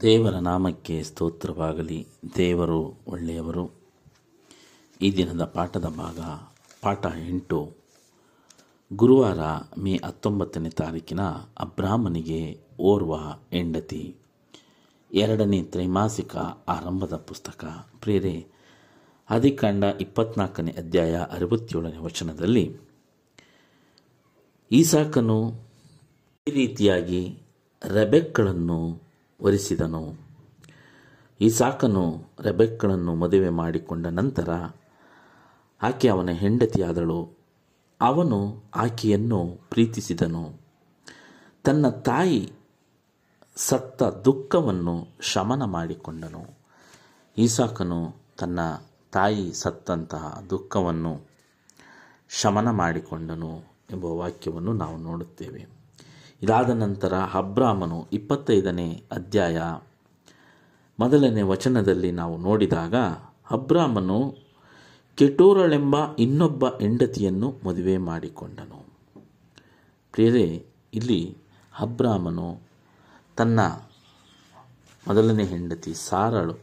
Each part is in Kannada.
ದೇವರ ನಾಮಕ್ಕೆ ಸ್ತೋತ್ರವಾಗಲಿ. ದೇವರು ಒಳ್ಳೆಯವರು. ಈ ದಿನದ ಪಾಠದ ಭಾಗ, ಪಾಠ ಎಂಟು. ಗುರುವಾರ ಮೇ ಹತ್ತೊಂಬತ್ತನೇ ತಾರೀಕಿನ ಅಬ್ರಾಹ್ಮನಿಗೆ ಓರ್ವ ಹೆಂಡತಿ. ಎರಡನೇ ತ್ರೈಮಾಸಿಕ ಆರಂಭದ ಪುಸ್ತಕ. ಪ್ರೇರೆ ಅಧಿಕಾಂಡ ಇಪ್ಪತ್ನಾಲ್ಕನೇ ಅಧ್ಯಾಯ ಅರವತ್ತೇಳನೇ ವಚನದಲ್ಲಿ, ಈಸಾಕನು ಈ ರೀತಿಯಾಗಿ ರೆಬೆಕ್ಕಳನ್ನು ವರಿಸಿದನು ಈಸಾಕನು ರೆಬೆಕ್ಕಳನ್ನು ಮದುವೆ ಮಾಡಿಕೊಂಡ ನಂತರ ಆಕೆ ಅವನ ಹೆಂಡತಿಯಾದಳು. ಅವನು ಆಕೆಯನ್ನು ಪ್ರೀತಿಸಿದನು. ತನ್ನ ತಾಯಿ ಸತ್ತ ದುಃಖವನ್ನು ಶಮನ ಮಾಡಿಕೊಂಡನು. ಈಸಾಕನು ತನ್ನ ತಾಯಿ ಸತ್ತಂತಹ ದುಃಖವನ್ನು ಶಮನ ಮಾಡಿಕೊಂಡನು ಎಂಬ ವಾಕ್ಯವನ್ನು ನಾವು ನೋಡುತ್ತೇವೆ. ಇದಾದ ನಂತರ ಅಬ್ರಾಮನು ಇಪ್ಪತ್ತೈದನೇ ಅಧ್ಯಾಯ ಮೊದಲನೇ ವಚನದಲ್ಲಿ ನಾವು ನೋಡಿದಾಗ ಅಬ್ರಾಮನು ಕೆಟೋರಳೆಂಬ ಇನ್ನೊಬ್ಬ ಹೆಂಡತಿಯನ್ನು ಮದುವೆ ಮಾಡಿಕೊಂಡನು. ಪ್ರಿಯರೇ, ಇಲ್ಲಿ ಅಬ್ರಾಮನು ತನ್ನ ಮೊದಲನೇ ಹೆಂಡತಿ ಸಾರಳು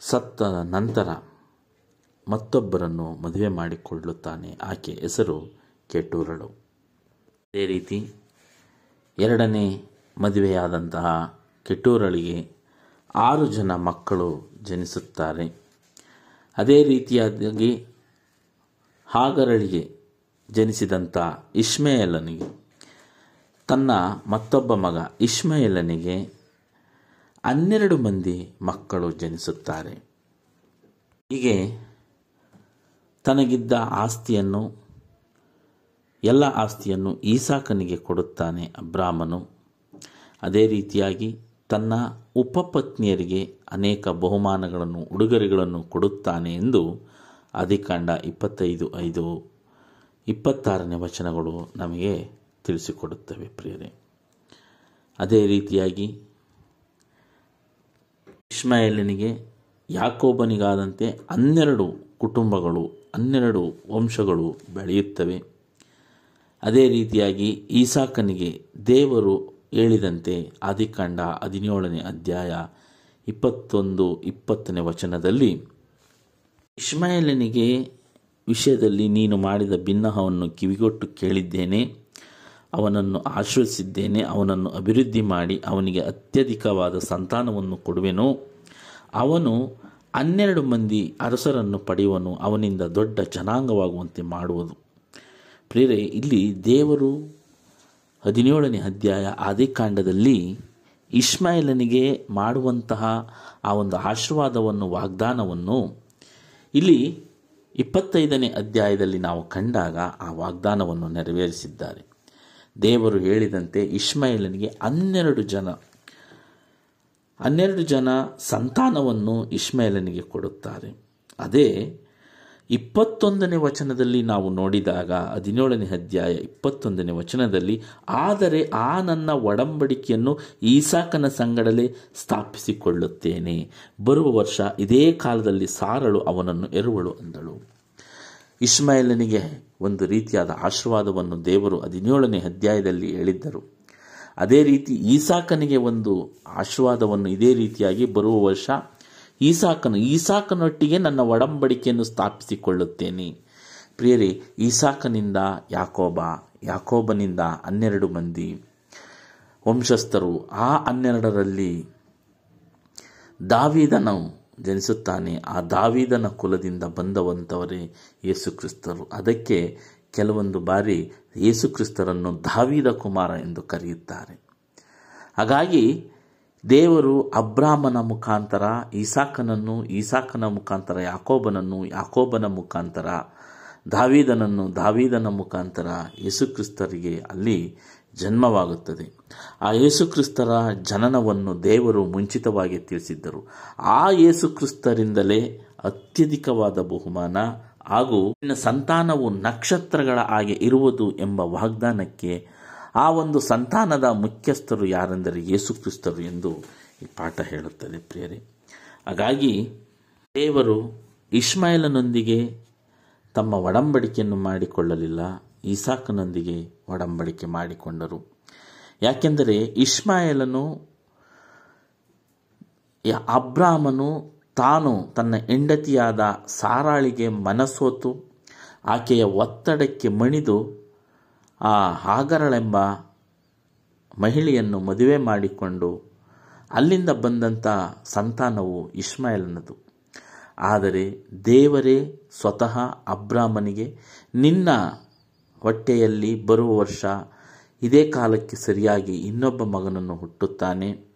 ಸತ್ತ ನಂತರ ಮತ್ತೊಬ್ಬರನ್ನು ಮದುವೆ ಮಾಡಿಕೊಳ್ಳುತ್ತಾನೆ. ಆಕೆ ಹೆಸರು ಕೆಟೂರಳು. ಅದೇ ರೀತಿ ಎರಡನೇ ಮದುವೆಯಾದಂತಹ ಕೆಟ್ಟೂರಳಿಗೆ ಆರು ಜನ ಮಕ್ಕಳು ಜನಿಸುತ್ತಾರೆ. ಅದೇ ರೀತಿಯಾಗಿ ಹಾಗರಳಿಗೆ ಜನಿಸಿದಂಥ ಇಷ್ಮೇಯಲನಿಗೆ ತನ್ನ ಮತ್ತೊಬ್ಬ ಮಗ ಇಷ್ಮಯಲನಿಗೆ ಹನ್ನೆರಡು ಮಂದಿ ಮಕ್ಕಳು ಜನಿಸುತ್ತಾರೆ. ಹೀಗೆ ತನಗಿದ್ದ ಆಸ್ತಿಯನ್ನು ಎಲ್ಲ ಆಸ್ತಿಯನ್ನು ಈಸಾಕನಿಗೆ ಕೊಡುತ್ತಾನೆ ಅಬ್ರಾಹ್ಮನು ಅದೇ ರೀತಿಯಾಗಿ ತನ್ನ ಉಪಪತ್ನಿಯರಿಗೆ ಅನೇಕ ಬಹುಮಾನಗಳನ್ನು, ಉಡುಗೊರೆಗಳನ್ನು ಕೊಡುತ್ತಾನೆ ಎಂದು ಅಧಿಕಾಂಡ ಇಪ್ಪತ್ತೈದು ಐದು ಇಪ್ಪತ್ತಾರನೇ ವಚನಗಳು ನಮಗೆ ತಿಳಿಸಿಕೊಡುತ್ತವೆ ಪ್ರಿಯರೇ. ಅದೇ ರೀತಿಯಾಗಿ ಇಷ್ಮಾಯೇಲನಿಗೆ ಯಾಕೋಬನಿಗಾದಂತೆ ಹನ್ನೆರಡು ಕುಟುಂಬಗಳು, ಹನ್ನೆರಡು ವಂಶಗಳು ಬೆಳೆಯುತ್ತವೆ. ಅದೇ ರೀತಿಯಾಗಿ ಈಸಾಕನಿಗೆ ದೇವರು ಹೇಳಿದಂತೆ ಆದಿಕಾಂಡ ಹದಿನೇಳನೇ ಅಧ್ಯಾಯ ಇಪ್ಪತ್ತೊಂದು ಇಪ್ಪತ್ತನೇ ವಚನದಲ್ಲಿ, ಇಷ್ಮಾಯೇಲನಿಗೆ ವಿಷಯದಲ್ಲಿ ನೀನು ಮಾಡಿದ ಭಿನ್ನಹವನ್ನು ಕಿವಿಗೊಟ್ಟು ಕೇಳಿದ್ದೇನೆ, ಅವನನ್ನು ಆಶ್ರಯಿಸಿದ್ದೇನೆ, ಅವನನ್ನು ಅಭಿವೃದ್ಧಿ ಮಾಡಿ ಅವನಿಗೆ ಅತ್ಯಧಿಕವಾದ ಸಂತಾನವನ್ನು ಕೊಡುವೆನು. ಅವನು ಹನ್ನೆರಡು ಮಂದಿ ಅರಸರನ್ನು ಪಡೆಯುವನು, ಅವನಿಂದ ದೊಡ್ಡ ಜನಾಂಗವಾಗುವಂತೆ ಮಾಡುವುದು ಪ್ರೇರೆ, ಇಲ್ಲಿ ದೇವರು ಹದಿನೇಳನೇ ಅಧ್ಯಾಯ ಆದಿಕಾಂಡದಲ್ಲಿ ಇಸ್ಮಾಯಿಲನಿಗೆ ಮಾಡುವಂತಹ ಆ ಒಂದು ಆಶೀರ್ವಾದವನ್ನು, ವಾಗ್ದಾನವನ್ನು ಇಲ್ಲಿ ಇಪ್ಪತ್ತೈದನೇ ಅಧ್ಯಾಯದಲ್ಲಿ ನಾವು ಕಂಡಾಗ ಆ ವಾಗ್ದಾನವನ್ನು ನೆರವೇರಿಸಿದ್ದಾರೆ. ದೇವರು ಹೇಳಿದಂತೆ ಇಸ್ಮಾಯಿಲನಿಗೆ ಹನ್ನೆರಡು ಜನ ಹನ್ನೆರಡು ಜನ ಸಂತಾನವನ್ನು ಇಸ್ಮಾಯಿಲನಿಗೆ ಕೊಡುತ್ತಾರೆ. ಅದೇ ಇಪ್ಪತ್ತೊಂದನೇ ವಚನದಲ್ಲಿ ನಾವು ನೋಡಿದಾಗ ಹದಿನೇಳನೇ ಅಧ್ಯಾಯ ಇಪ್ಪತ್ತೊಂದನೇ ವಚನದಲ್ಲಿ, ಆದರೆ ಆ ನನ್ನ ಒಡಂಬಡಿಕೆಯನ್ನು ಈಸಾಕನ ಸಂಗಡಲೇ ಸ್ಥಾಪಿಸಿಕೊಳ್ಳುತ್ತೇನೆ. ಬರುವ ವರ್ಷ ಇದೇ ಕಾಲದಲ್ಲಿ ಸಾರಳು ಅವನನ್ನು ಎರುವಳು ಅಂದಳು. ಇಸ್ಮಾಯಿಲನಿಗೆ ಒಂದು ರೀತಿಯಾದ ಆಶೀರ್ವಾದವನ್ನು ದೇವರು ಹದಿನೇಳನೇ ಅಧ್ಯಾಯದಲ್ಲಿ ಹೇಳಿದ್ದರು. ಅದೇ ರೀತಿ ಈಸಾಕನಿಗೆ ಒಂದು ಆಶೀರ್ವಾದವನ್ನು ಇದೇ ರೀತಿಯಾಗಿ ಬರುವ ವರ್ಷ ಈಸಾಕನು, ಈಸಾಕನೊಟ್ಟಿಗೆ ನನ್ನ ಒಡಂಬಡಿಕೆಯನ್ನು ಸ್ಥಾಪಿಸಿಕೊಳ್ಳುತ್ತೇನೆ. ಪ್ರಿಯರಿ, ಈಸಾಕನಿಂದ ಯಾಕೋಬ, ಯಾಕೋಬನಿಂದ ಹನ್ನೆರಡು ಮಂದಿ ವಂಶಸ್ಥರು. ಆ ಹನ್ನೆರಡರಲ್ಲಿ ದಾವಿದನು ಜನಿಸುತ್ತಾನೆ. ಆ ದಾವಿದನ ಕುಲದಿಂದ ಬಂದವಂಥವರೇ ಯೇಸುಕ್ರಿಸ್ತರು. ಅದಕ್ಕೆ ಕೆಲವೊಂದು ಬಾರಿ ಯೇಸುಕ್ರಿಸ್ತರನ್ನು ದಾವಿದ ಕುಮಾರ ಎಂದು ಕರೆಯುತ್ತಾರೆ. ಹಾಗಾಗಿ ದೇವರು ಅಬ್ರಾಹ್ಮನ ಮುಖಾಂತರ, ಈಸಾಕನನ್ನು, ಈಸಾಕನ ಮುಖಾಂತರ, ಯಾಕೋಬನನ್ನು, ಯಾಕೋಬನ ಮುಖಾಂತರ, ದಾವೀದನನ್ನು, ದಾವೀದನ ಮುಖಾಂತರ ಯೇಸುಕ್ರಿಸ್ತರಿಗೆ ಅಲ್ಲಿ ಜನ್ಮವಾಗುತ್ತದೆ. ಆ ಯೇಸುಕ್ರಿಸ್ತರ ಜನನವನ್ನು ದೇವರು ಮುಂಚಿತವಾಗಿ ತಿಳಿಸಿದ್ದರು. ಆ ಯೇಸುಕ್ರಿಸ್ತರಿಂದಲೇ ಅತ್ಯಧಿಕವಾದ ಬಹುಮಾನ ಹಾಗೂ ಸಂತಾನವು ನಕ್ಷತ್ರಗಳ ಹಾಗೆ ಇರುವುದು ಎಂಬ ವಾಗ್ದಾನಕ್ಕೆ ಆ ಒಂದು ಸಂತಾನದ ಮುಖ್ಯಸ್ಥರು ಯಾರೆಂದರೆ ಯೇಸುಕ್ರಿಸ್ತರು ಎಂದು ಈ ಪಾಠ ಹೇಳುತ್ತದೆ ಪ್ರಿಯರೇ. ಹಾಗಾಗಿ ದೇವರು ಇಷ್ಮಾಯಿಲನೊಂದಿಗೆ ತಮ್ಮ ಒಡಂಬಡಿಕೆಯನ್ನು ಮಾಡಿಕೊಳ್ಳಲಿಲ್ಲ ಇಸಾಕನೊಂದಿಗೆ ಒಡಂಬಡಿಕೆ ಮಾಡಿಕೊಂಡರು. ಯಾಕೆಂದರೆ ಇಷ್ಮಾಯೇಲನು ಯ- ಅಬ್ರಾಮನು ತಾನು ತನ್ನ ಹೆಂಡತಿಯಾದ ಸಾರಾಳಿಗೆ ಮನಸೋತು, ಆಕೆಯ ಒತ್ತಡಕ್ಕೆ ಮಣಿದು ಆ ಹಾಗರಳೆಂಬ ಮಹಿಳೆಯನ್ನು ಮದುವೆ ಮಾಡಿಕೊಂಡು ಅಲ್ಲಿಂದ ಬಂದಂಥ ಸಂತಾನವು ಇಸ್ಮಾಯಿಲನದು ಆದರೆ ದೇವರೇ ಸ್ವತಃ ಅಬ್ರಾಮನಿಗೆ ನಿನ್ನ ಹೊಟ್ಟೆಯಲ್ಲಿ ಬರುವ ವರ್ಷ ಇದೇ ಕಾಲಕ್ಕೆ ಸರಿಯಾಗಿ ಇನ್ನೊಬ್ಬ ಮಗನನ್ನು ಹುಟ್ಟುತ್ತಾನೆ.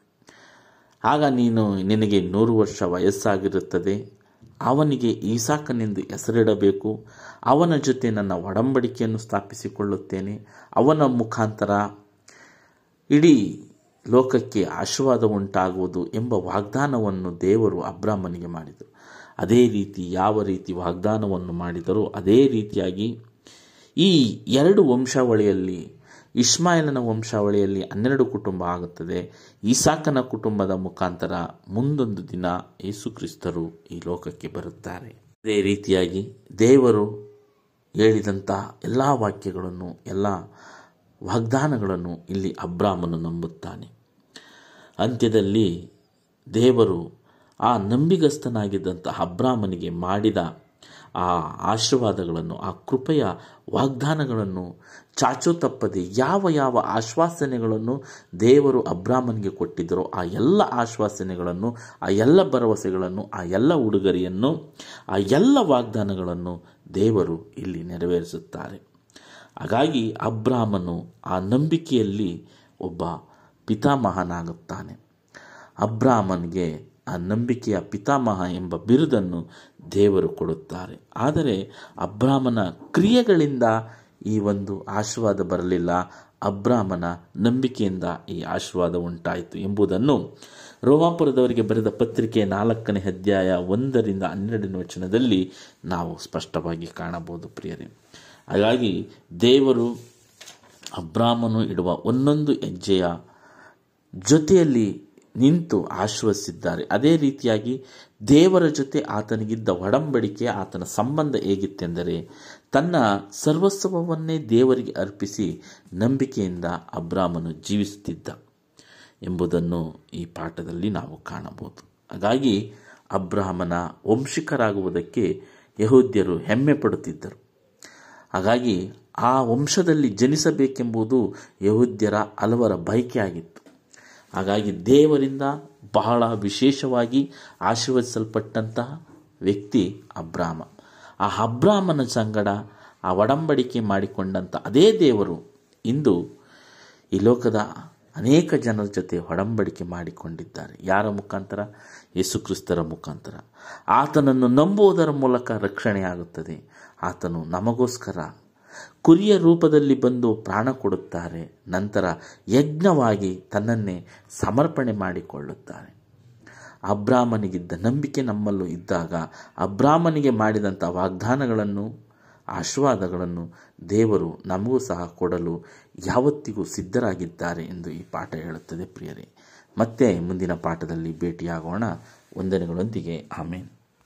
ಆಗ ನೀನು ನಿನಗೆ ನೂರು ವರ್ಷ ವಯಸ್ಸಾಗಿರುತ್ತದೆ. ಅವನಿಗೆ ಈಸಾಕನೆಂದು ಹೆಸರಿಡಬೇಕು. ಅವನ ಜೊತೆ ನನ್ನ ಒಡಂಬಡಿಕೆಯನ್ನು ಸ್ಥಾಪಿಸಿಕೊಳ್ಳುತ್ತೇನೆ. ಅವನ ಮುಖಾಂತರ ಇಡೀ ಲೋಕಕ್ಕೆ ಆಶೀರ್ವಾದ ಉಂಟಾಗುವುದು ಎಂಬ ವಾಗ್ದಾನವನ್ನು ದೇವರು ಅಬ್ರಾಹ್ಮನಿಗೆ ಮಾಡಿದರು. ಅದೇ ರೀತಿ ಯಾವ ರೀತಿ ವಾಗ್ದಾನವನ್ನು ಮಾಡಿದರೋ ಅದೇ ರೀತಿಯಾಗಿ ಈ ಎರಡು ವಂಶಾವಳಿಯಲ್ಲಿ ಇಸ್ಮಾಯಿಲನ ವಂಶಾವಳಿಯಲ್ಲಿ ಹನ್ನೆರಡು ಕುಟುಂಬ ಆಗುತ್ತದೆ. ಈಸಾಕನ ಕುಟುಂಬದ ಮುಖಾಂತರ ಮುಂದೊಂದು ದಿನ ಯೇಸು ಕ್ರಿಸ್ತರು ಈ ಲೋಕಕ್ಕೆ ಬರುತ್ತಾರೆ. ಅದೇ ರೀತಿಯಾಗಿ ದೇವರು ಹೇಳಿದಂತಹ ಎಲ್ಲ ವಾಕ್ಯಗಳನ್ನು, ಎಲ್ಲ ವಾಗ್ದಾನಗಳನ್ನು ಇಲ್ಲಿ ಅಬ್ರಾಮನು ನಂಬುತ್ತಾನೆ. ಅಂತ್ಯದಲ್ಲಿ ದೇವರು ಆ ನಂಬಿಗಸ್ತನಾಗಿದ್ದಂಥ ಅಬ್ರಾಮನಿಗೆ ಮಾಡಿದ ಆ ಆಶೀರ್ವಾದಗಳನ್ನು, ಆ ಕೃಪೆಯ ವಾಗ್ದಾನಗಳನ್ನು ಚಾಚೋ ತಪ್ಪದೆ ಯಾವ ಯಾವ ಆಶ್ವಾಸನೆಗಳನ್ನು ದೇವರು ಅಬ್ರಾಹ್ಮನ್ಗೆ ಕೊಟ್ಟಿದ್ದರೋ ಆ ಎಲ್ಲ ಆಶ್ವಾಸನೆಗಳನ್ನು, ಆ ಎಲ್ಲ ಭರವಸೆಗಳನ್ನು, ಆ ಎಲ್ಲ ಉಡುಗೊರೆಯನ್ನು, ಆ ಎಲ್ಲ ವಾಗ್ದಾನಗಳನ್ನು ದೇವರು ಇಲ್ಲಿ ನೆರವೇರಿಸುತ್ತಾರೆ. ಹಾಗಾಗಿ ಅಬ್ರಾಹ್ಮನು ಆ ನಂಬಿಕೆಯಲ್ಲಿ ಒಬ್ಬ ಪಿತಾಮಹನಾಗುತ್ತಾನೆ. ಅಬ್ರಾಮನಿಗೆ ಆ ನಂಬಿಕೆಯ ಪಿತಾಮಹ ಎಂಬ ಬಿರುದನ್ನು ದೇವರು ಕೊಡುತ್ತಾರೆ. ಆದರೆ ಅಬ್ರಾಹ್ಮನ ಕ್ರಿಯೆಗಳಿಂದ ಈ ಒಂದು ಆಶೀರ್ವಾದ ಬರಲಿಲ್ಲ. ಅಬ್ರಾಹ್ಮನ ನಂಬಿಕೆಯಿಂದ ಈ ಆಶೀರ್ವಾದ ಉಂಟಾಯಿತು ಎಂಬುದನ್ನು ರೋಮಾಪುರದವರಿಗೆ ಬರೆದ ಪತ್ರಿಕೆ ನಾಲ್ಕನೇ ಅಧ್ಯಾಯ ಒಂದರಿಂದ ಹನ್ನೆರಡನೇ ವಚನದಲ್ಲಿ ನಾವು ಸ್ಪಷ್ಟವಾಗಿ ಕಾಣಬಹುದು ಪ್ರಿಯರೇ. ಹಾಗಾಗಿ ದೇವರು ಅಬ್ರಾಹ್ಮನು ಇಡುವ ಒಂದೊಂದು ಹೆಜ್ಜೆಯ ಜೊತೆಯಲ್ಲಿ ನಿಂತು ಆಶ್ವಸಿದ್ದಾರೆ. ಅದೇ ರೀತಿಯಾಗಿ ದೇವರ ಜೊತೆ ಆತನಿಗಿದ್ದ ಒಡಂಬಡಿಕೆ, ಆತನ ಸಂಬಂಧ ಹೇಗಿತ್ತೆಂದರೆ, ತನ್ನ ಸರ್ವಸ್ವವನ್ನೇ ದೇವರಿಗೆ ಅರ್ಪಿಸಿ ನಂಬಿಕೆಯಿಂದ ಅಬ್ರಾಮನು ಜೀವಿಸುತ್ತಿದ್ದ ಎಂಬುದನ್ನು ಈ ಪಾಠದಲ್ಲಿ ನಾವು ಕಾಣಬಹುದು. ಹಾಗಾಗಿ ಅಬ್ರಾಹ್ಮನ ವಂಶಿಕರಾಗುವುದಕ್ಕೆ ಯಹೂದ್ಯರು ಹೆಮ್ಮೆ ಪಡುತ್ತಿದ್ದರು. ಹಾಗಾಗಿ ಆ ವಂಶದಲ್ಲಿ ಜನಿಸಬೇಕೆಂಬುದು ಯಹೂದ್ಯರ ಹಲವರ ಬಯಕೆಯಾಗಿತ್ತು. ಹಾಗಾಗಿ ದೇವರಿಂದ ಬಹಳ ವಿಶೇಷವಾಗಿ ಆಶೀರ್ವದಿಸಲ್ಪಟ್ಟಂತಹ ವ್ಯಕ್ತಿ ಅಬ್ರಾಮ. ಆ ಅಬ್ರಾಹ್ಮನ ಸಂಗಡ ಆ ಒಡಂಬಡಿಕೆ ಮಾಡಿಕೊಂಡಂಥ ಅದೇ ದೇವರು ಇಂದು ಈ ಲೋಕದ ಅನೇಕ ಜನರ ಜೊತೆ ಒಡಂಬಡಿಕೆ ಮಾಡಿಕೊಂಡಿದ್ದಾರೆ. ಯಾರ ಮುಖಾಂತರ? ಯೇಸುಕ್ರಿಸ್ತರ ಮುಖಾಂತರ. ಆತನನ್ನು ನಂಬುವುದರ ಮೂಲಕ ರಕ್ಷಣೆಯಾಗುತ್ತದೆ. ಆತನು ನಮಗೋಸ್ಕರ ಕುರಿಯ ರೂಪದಲ್ಲಿ ಬಂದು ಪ್ರಾಣ ಕೊಡುತ್ತಾರೆ, ನಂತರ ಯಜ್ಞವಾಗಿ ತನ್ನನ್ನೇ ಸಮರ್ಪಣೆ ಮಾಡಿಕೊಳ್ಳುತ್ತಾರೆ. ಅಬ್ರಾಹ್ಮನಿಗಿದ್ದ ನಂಬಿಕೆ ನಮ್ಮಲ್ಲೂ ಇದ್ದಾಗ, ಅಬ್ರಾಹ್ಮನಿಗೆ ಮಾಡಿದಂಥ ವಾಗ್ದಾನಗಳನ್ನು, ಆಶೀರ್ವಾದಗಳನ್ನು ದೇವರು ನಮಗೂ ಸಹ ಕೊಡಲು ಯಾವತ್ತಿಗೂ ಸಿದ್ಧರಾಗಿದ್ದಾರೆ ಎಂದು ಈ ಪಾಠ ಹೇಳುತ್ತದೆ ಪ್ರಿಯರೇ. ಮತ್ತೆ ಮುಂದಿನ ಪಾಠದಲ್ಲಿ ಭೇಟಿಯಾಗೋಣ. ವಂದನೆಗಳೊಂದಿಗೆ. ಆಮೇನ್.